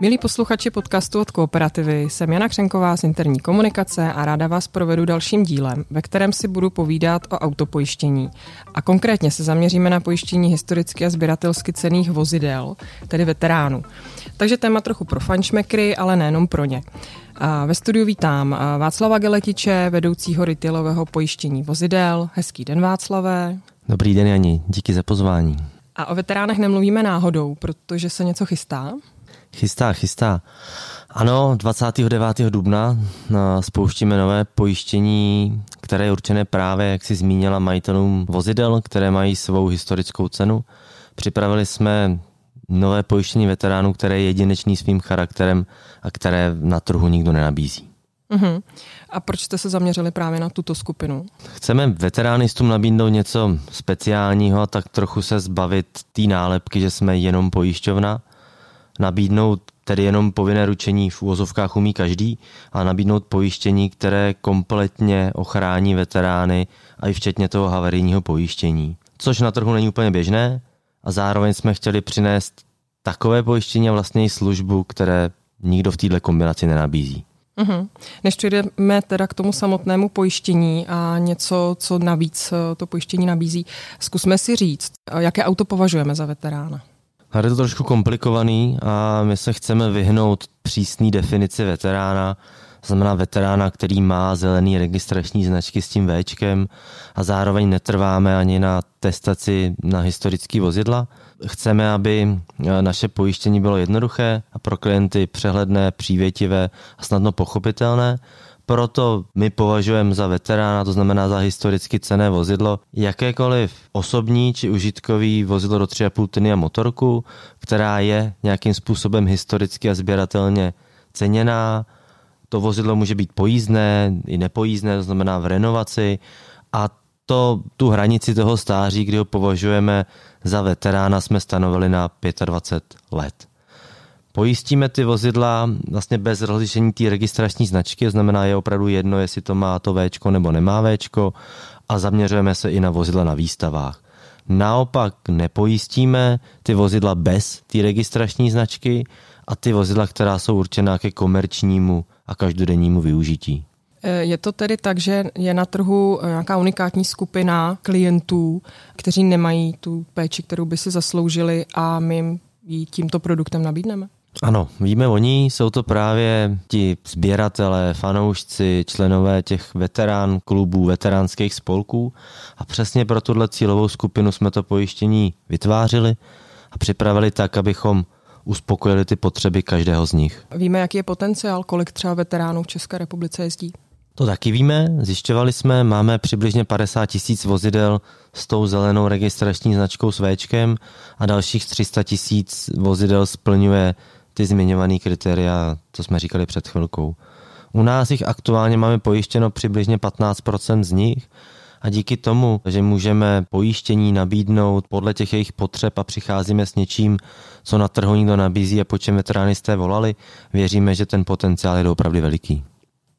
Milí posluchači podcastu od Kooperativy, jsem Jana Křenková z interní komunikace a ráda vás provedu dalším dílem, ve kterém si budu povídat o autopojištění. A konkrétně se zaměříme na pojištění historicky a sběratelsky cených vozidel, tedy veteránů. Takže téma trochu pro fančmekry, ale nejenom pro ně. A ve studiu vítám Václava Geletiče, vedoucího retailového pojištění vozidel. Hezký den, Václavé. Dobrý den, Jani. Díky za pozvání. A o veteránech nemluvíme náhodou, protože se něco chystá. Chystá, chystá. Ano, 29. dubna no, spouštíme nové pojištění, které je určené právě, jak si zmínila, majitelům vozidel, které mají svou historickou cenu. Připravili jsme nové pojištění veteránů, které je jedinečný svým charakterem a které na trhu nikdo nenabízí. Uh-huh. A proč jste se zaměřili právě na tuto skupinu? Chceme veteránistům nabídnout něco speciálního, tak trochu se zbavit té nálepky, že jsme jenom pojišťovna nabídnout tedy jenom povinné ručení v úvozovkách umí každý, a nabídnout pojištění, které kompletně ochrání veterány a i včetně toho havarijního pojištění. Což na trhu není úplně běžné a zároveň jsme chtěli přinést takové pojištění a vlastně i službu, které nikdo v této kombinaci nenabízí. Uhum. Než přejdeme teda k tomu samotnému pojištění a něco, co navíc eh, to pojištění nabízí, zkusme si říct, eh, jaké auto považujeme za veterána. Ale je to trošku komplikovaný a my se chceme vyhnout přísné definici veterána, znamená veterána, který má zelený registrační značky s tím Včkem a zároveň netrváme ani na testaci na historické vozidla. Chceme, aby naše pojištění bylo jednoduché a pro klienty přehledné, přívětivé a snadno pochopitelné proto my považujeme za veterána, to znamená za historicky cené vozidlo, jakékoliv osobní či užitkový vozidlo do 3,5 tuny a motorku, která je nějakým způsobem historicky a sběratelně ceněná. To vozidlo může být pojízdné i nepojízdné, to znamená v renovaci a to, tu hranici toho stáří, kdy ho považujeme za veterána, jsme stanovili na 25 let. Pojistíme ty vozidla vlastně bez rozlišení té registrační značky, to znamená je opravdu jedno, jestli to má to V nebo nemá V a zaměřujeme se i na vozidla na výstavách. Naopak nepojistíme ty vozidla bez té registrační značky a ty vozidla, která jsou určená ke komerčnímu a každodennímu využití. Je to tedy tak, že je na trhu nějaká unikátní skupina klientů, kteří nemají tu péči, kterou by si zasloužili a my ji tímto produktem nabídneme? Ano, víme o ní, jsou to právě ti sběratelé, fanoušci, členové těch veterán klubů, veteránských spolků a přesně pro tuhle cílovou skupinu jsme to pojištění vytvářili a připravili tak, abychom uspokojili ty potřeby každého z nich. Víme, jaký je potenciál, kolik třeba veteránů v České republice jezdí? To taky víme, zjišťovali jsme, máme přibližně 50 tisíc vozidel s tou zelenou registrační značkou s Včkem a dalších 300 tisíc vozidel splňuje ty zmiňované kritéria, co jsme říkali před chvilkou. U nás jich aktuálně máme pojištěno přibližně 15% z nich a díky tomu, že můžeme pojištění nabídnout podle těch jejich potřeb a přicházíme s něčím, co na trhu nikdo nabízí a po čem veteránisté volali, věříme, že ten potenciál je opravdu veliký.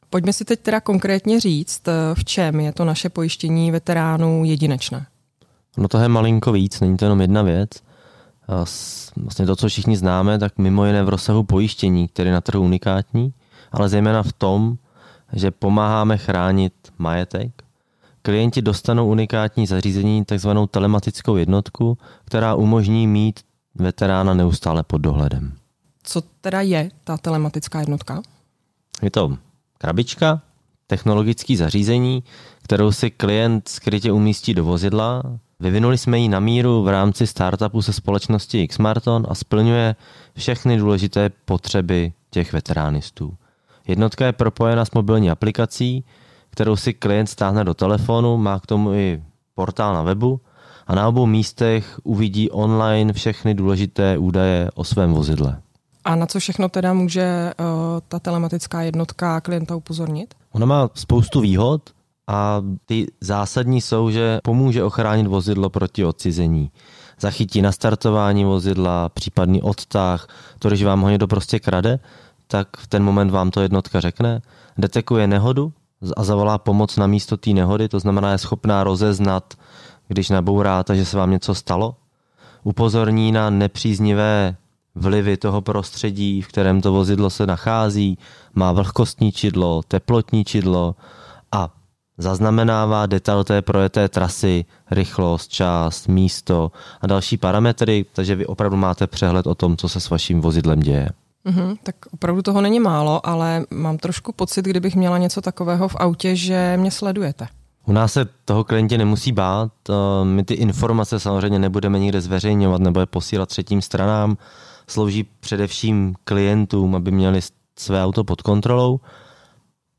Pojďme si teď teda konkrétně říct, v čem je to naše pojištění veteránů jedinečné. No to je malinko víc, není to jenom jedna věc vlastně to, co všichni známe, tak mimo jiné v rozsahu pojištění, který je na trhu unikátní, ale zejména v tom, že pomáháme chránit majetek. Klienti dostanou unikátní zařízení, takzvanou telematickou jednotku, která umožní mít veterána neustále pod dohledem. Co teda je ta telematická jednotka? Je to krabička, technologické zařízení, kterou si klient skrytě umístí do vozidla, Vyvinuli jsme ji na míru v rámci startupu se společnosti Xmarton a splňuje všechny důležité potřeby těch veteránistů. Jednotka je propojena s mobilní aplikací, kterou si klient stáhne do telefonu, má k tomu i portál na webu a na obou místech uvidí online všechny důležité údaje o svém vozidle. A na co všechno teda může uh, ta telematická jednotka klienta upozornit? Ona má spoustu výhod, a ty zásadní jsou, že pomůže ochránit vozidlo proti odcizení. Zachytí nastartování vozidla, případný odtah, to, když vám ho někdo prostě krade, tak v ten moment vám to jednotka řekne, detekuje nehodu a zavolá pomoc na místo té nehody, to znamená je schopná rozeznat, když nabouráte, že se vám něco stalo, upozorní na nepříznivé vlivy toho prostředí, v kterém to vozidlo se nachází, má vlhkostní čidlo, teplotní čidlo zaznamenává detail té projeté trasy, rychlost, čas, místo a další parametry, takže vy opravdu máte přehled o tom, co se s vaším vozidlem děje. Mm-hmm, tak opravdu toho není málo, ale mám trošku pocit, kdybych měla něco takového v autě, že mě sledujete. U nás se toho klienti nemusí bát, my ty informace samozřejmě nebudeme nikde zveřejňovat nebo je posílat třetím stranám, slouží především klientům, aby měli své auto pod kontrolou.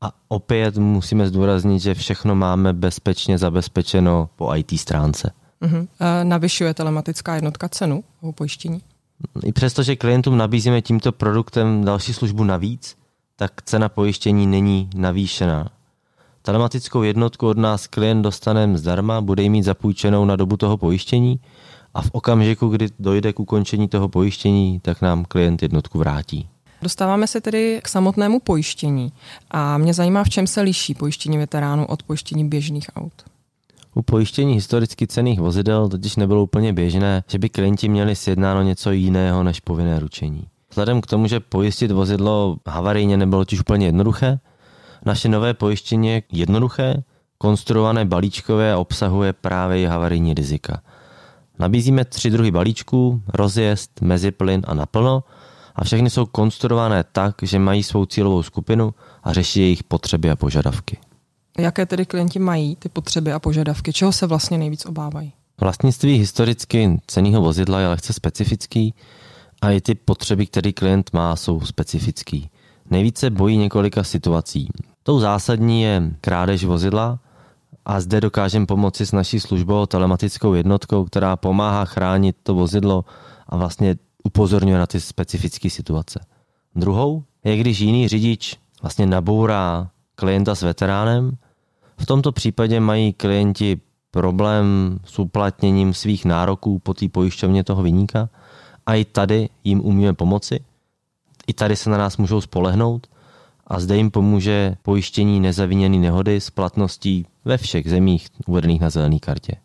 A opět musíme zdůraznit, že všechno máme bezpečně zabezpečeno po IT stránce. Uh-huh. Navyšuje telematická jednotka cenu o pojištění? I přesto, že klientům nabízíme tímto produktem další službu navíc, tak cena pojištění není navýšená. Telematickou jednotku od nás klient dostane zdarma, bude ji mít zapůjčenou na dobu toho pojištění a v okamžiku, kdy dojde k ukončení toho pojištění, tak nám klient jednotku vrátí. Dostáváme se tedy k samotnému pojištění a mě zajímá, v čem se liší pojištění veteránů od pojištění běžných aut. U pojištění historicky cených vozidel totiž nebylo úplně běžné, že by klienti měli sjednáno něco jiného než povinné ručení. Vzhledem k tomu, že pojistit vozidlo havarijně nebylo totiž úplně jednoduché, naše nové pojištění je jednoduché, konstruované balíčkové a obsahuje právě i havarijní rizika. Nabízíme tři druhy balíčků, rozjezd, meziplyn a naplno a všechny jsou konstruované tak, že mají svou cílovou skupinu a řeší jejich potřeby a požadavky. Jaké tedy klienti mají ty potřeby a požadavky? Čeho se vlastně nejvíc obávají? Vlastnictví historicky ceného vozidla je lehce specifický a i ty potřeby, které klient má, jsou specifický. Nejvíce bojí několika situací. Tou zásadní je krádež vozidla a zde dokážeme pomoci s naší službou telematickou jednotkou, která pomáhá chránit to vozidlo a vlastně upozorňuje na ty specifické situace. Druhou je, když jiný řidič vlastně nabourá klienta s veteránem. V tomto případě mají klienti problém s uplatněním svých nároků po té pojišťovně toho vyníka a i tady jim umíme pomoci. I tady se na nás můžou spolehnout a zde jim pomůže pojištění nezaviněné nehody s platností ve všech zemích uvedených na zelené kartě.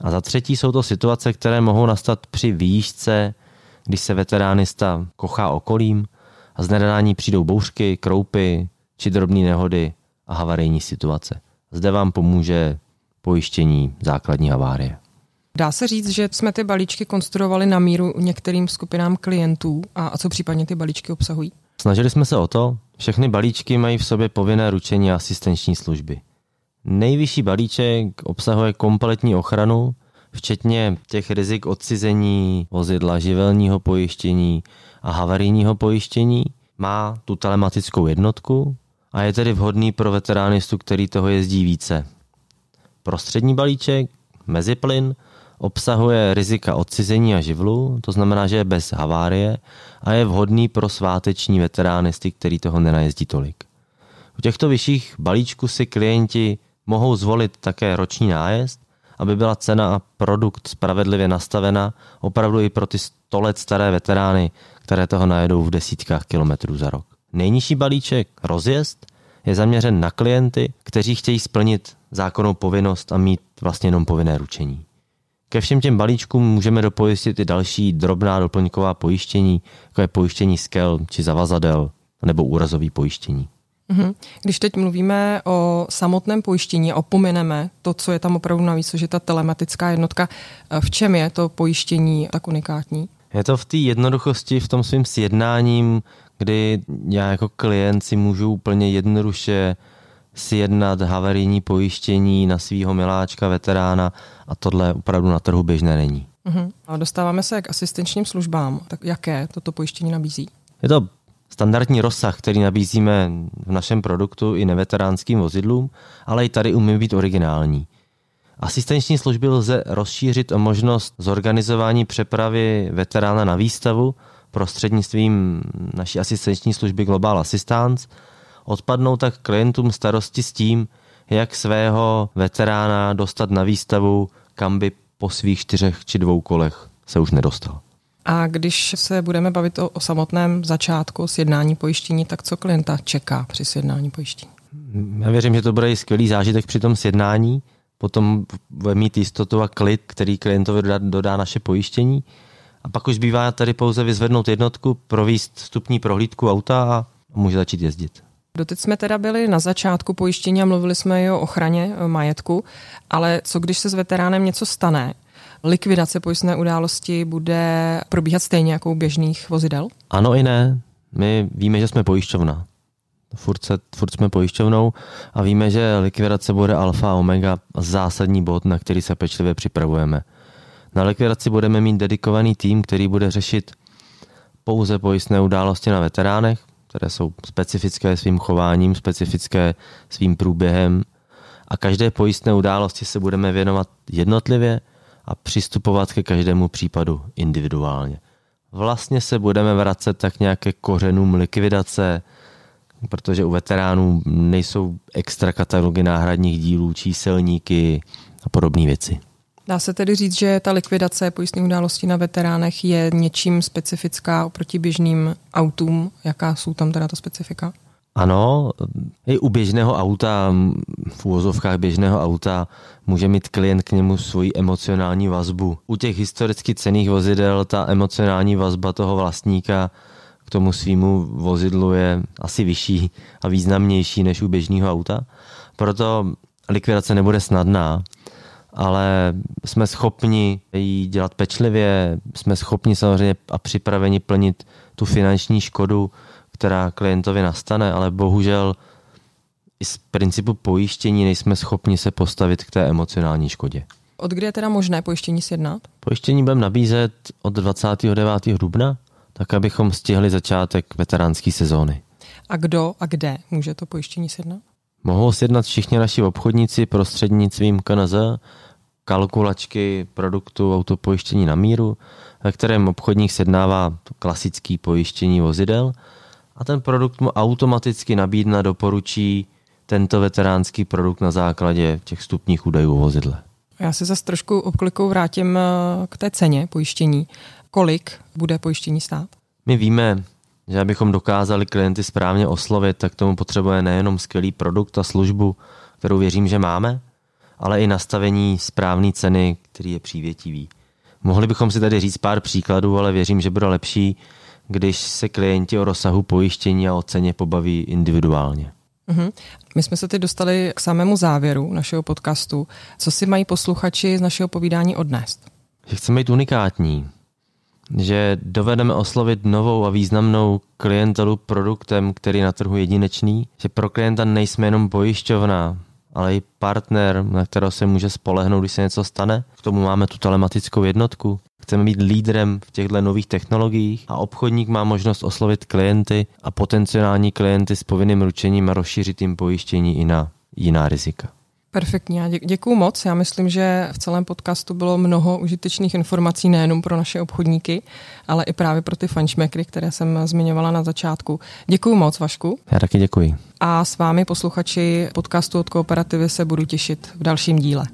A za třetí jsou to situace, které mohou nastat při výšce, když se veteránista kochá okolím a z nedání přijdou bouřky, kroupy či drobné nehody a havarijní situace. Zde vám pomůže pojištění základní havárie. Dá se říct, že jsme ty balíčky konstruovali na míru některým skupinám klientů a, a co případně ty balíčky obsahují? Snažili jsme se o to, všechny balíčky mají v sobě povinné ručení a asistenční služby. Nejvyšší balíček obsahuje kompletní ochranu, včetně těch rizik odcizení vozidla, živelního pojištění a havarijního pojištění. Má tu telematickou jednotku a je tedy vhodný pro veteránistu, který toho jezdí více. Prostřední balíček, meziplyn, obsahuje rizika odcizení a živlu, to znamená, že je bez havárie a je vhodný pro sváteční veteránisty, který toho nenajezdí tolik. U těchto vyšších balíčků si klienti mohou zvolit také roční nájezd, aby byla cena a produkt spravedlivě nastavena opravdu i pro ty 100 let staré veterány, které toho najedou v desítkách kilometrů za rok. Nejnižší balíček, rozjezd, je zaměřen na klienty, kteří chtějí splnit zákonnou povinnost a mít vlastně jenom povinné ručení. Ke všem těm balíčkům můžeme dopojistit i další drobná doplňková pojištění, jako je pojištění skel či zavazadel nebo úrazový pojištění. Mhm. Když teď mluvíme o samotném pojištění, opomineme to, co je tam opravdu navíc, že ta telematická jednotka, v čem je to pojištění tak unikátní? Je to v té jednoduchosti, v tom svým sjednáním, kdy já jako klient si můžu úplně jednoduše sjednat havarijní pojištění na svého miláčka, veterána a tohle opravdu na trhu běžné není. Uh-huh. A dostáváme se k asistenčním službám. Tak jaké toto pojištění nabízí? Je to standardní rozsah, který nabízíme v našem produktu i neveteránským vozidlům, ale i tady umí být originální. Asistenční služby lze rozšířit o možnost zorganizování přepravy veterána na výstavu prostřednictvím naší asistenční služby Global Assistance. Odpadnou tak klientům starosti s tím, jak svého veterána dostat na výstavu, kam by po svých čtyřech či dvou kolech se už nedostal. A když se budeme bavit o, o samotném začátku sjednání pojištění, tak co klienta čeká při sjednání pojištění? Já věřím, že to bude skvělý zážitek při tom sjednání. Potom bude mít jistotu a klid, který klientovi dodá, dodá naše pojištění. A pak už bývá tady pouze vyzvednout jednotku, províst vstupní prohlídku auta a může začít jezdit. Doteď jsme teda byli na začátku pojištění a mluvili jsme i o ochraně majetku, ale co když se s veteránem něco stane? Likvidace pojistné události bude probíhat stejně jako u běžných vozidel? Ano i ne. My víme, že jsme pojišťovna. Furt, se, furt jsme pojišťovnou a víme, že likvidace bude alfa a omega zásadní bod, na který se pečlivě připravujeme. Na likvidaci budeme mít dedikovaný tým, který bude řešit pouze pojistné události na veteránech, které jsou specifické svým chováním, specifické svým průběhem a každé pojistné události se budeme věnovat jednotlivě a přistupovat ke každému případu individuálně. Vlastně se budeme vracet tak nějaké kořenům likvidace, protože u veteránů nejsou extra katalogy náhradních dílů, číselníky a podobné věci. Dá se tedy říct, že ta likvidace pojistných událostí na veteránech je něčím specifická oproti běžným autům? Jaká jsou tam teda ta specifika? Ano, i u běžného auta, v úvozovkách běžného auta, může mít klient k němu svoji emocionální vazbu. U těch historicky cených vozidel ta emocionální vazba toho vlastníka k tomu svýmu vozidlu je asi vyšší a významnější než u běžného auta. Proto likvidace nebude snadná ale jsme schopni ji dělat pečlivě, jsme schopni samozřejmě a připraveni plnit tu finanční škodu, která klientovi nastane, ale bohužel i z principu pojištění nejsme schopni se postavit k té emocionální škodě. Od kdy je teda možné pojištění sjednat? Pojištění budeme nabízet od 29. dubna, tak abychom stihli začátek veteránské sezóny. A kdo a kde může to pojištění sjednat? Mohou sjednat všichni naši obchodníci prostřednictvím KNZ, kalkulačky produktu autopojištění na míru, ve kterém obchodník sjednává klasický pojištění vozidel a ten produkt mu automaticky nabídne doporučí tento veteránský produkt na základě těch vstupních údajů o vozidle. Já se zase trošku obklikou vrátím eh, k té ceně pojištění. Kolik bude pojištění stát? My víme, že abychom dokázali klienty správně oslovit, tak tomu potřebuje nejenom skvělý produkt a službu, kterou věřím, že máme, ale i nastavení správné ceny, který je přívětivý. Mohli bychom si tady říct pár příkladů, ale věřím, že bude lepší, když se klienti o rozsahu pojištění a o ceně pobaví individuálně. Mm-hmm. My jsme se teď dostali k samému závěru našeho podcastu. Co si mají posluchači z našeho povídání odnést? Že chceme být unikátní, že dovedeme oslovit novou a významnou klientelu produktem, který na trhu jedinečný, že pro klienta nejsme jenom pojišťovna, ale i partner, na kterého se může spolehnout, když se něco stane. K tomu máme tu telematickou jednotku. Chceme být lídrem v těchto nových technologiích a obchodník má možnost oslovit klienty a potenciální klienty s povinným ručením a rozšířit jim pojištění i na jiná rizika. Perfektní, já děkuji moc. Já myslím, že v celém podcastu bylo mnoho užitečných informací nejenom pro naše obchodníky, ale i právě pro ty fanšmekry, které jsem zmiňovala na začátku. Děkuji moc, Vašku. Já taky děkuji. A s vámi, posluchači podcastu od Kooperativy, se budu těšit v dalším díle.